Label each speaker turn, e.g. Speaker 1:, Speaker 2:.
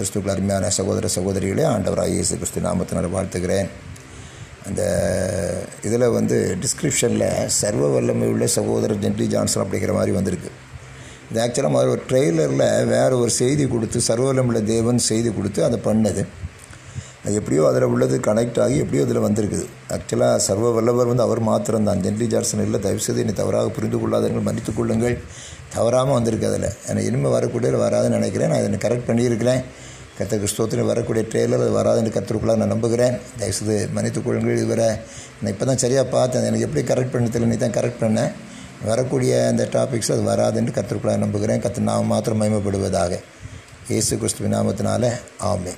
Speaker 1: கிறிஸ்துக்கள் அருமையான சகோதர சகோதரிகளே ஆண்டவராக இயேசு கிறிஸ்து நாமத்தினர் வாழ்த்துகிறேன். அந்த இதில் வந்து டிஸ்கிரிப்ஷனில் சர்வ வல்லமை உள்ள சகோதரர் ஜென்டி ஜான்சன் அப்படிங்கிற மாதிரி வந்திருக்கு. இது ஆக்சுவலாக மாதிரி ஒரு ட்ரெய்லரில் வேறு ஒரு செய்தி கொடுத்து சர்வ வல்லமுள்ள தேவன் செய்தி கொடுத்து அதை பண்ணது. அது எப்படியோ அதில் உள்ளது கனெக்ட் ஆகி எப்படியோ அதில் வந்திருக்குது. ஆக்சுவலாக சர்வ வல்லவர் வந்து அவர் மாத்திரம் தான் ஜென்லி ஜார்சன் இல்லை தயவுசெய்து என்னை தவறாக புரிந்து கொள்ளாதீர்கள் மன்னித்து கொள்ளுங்கள். தவறாமல் வந்திருக்கு அதில். எனக்கு இனிமேல் வரக்கூடிய வராதுன்னு நினைக்கிறேன். நான் அதை கரெக்ட் பண்ணியிருக்கிறேன். கத்த கிறிஸ்தவத்தில் வரக்கூடிய ட்ரெயிலர் அது வராதுன்னு கற்றுக்குள்ள நான் நம்புகிறேன். தயவுசெய்து மன்னித்து கொள்ளுங்கள் இதுவரை. நான் இப்போ தான் சரியாக பார்த்தேன். எனக்கு எப்படி கரெக்ட் பண்ண தெரியல நீ தான் கரெக்ட் பண்ணேன் வரக்கூடிய அந்த டாபிக்ஸ் அது வராதுன்னு கற்றுக்குள்ள நம்புகிறேன். கற்று நான் மாத்திரம் மயமப்படுவதாக இயேசு கிறிஸ்துவ நாமத்தினால ஆமே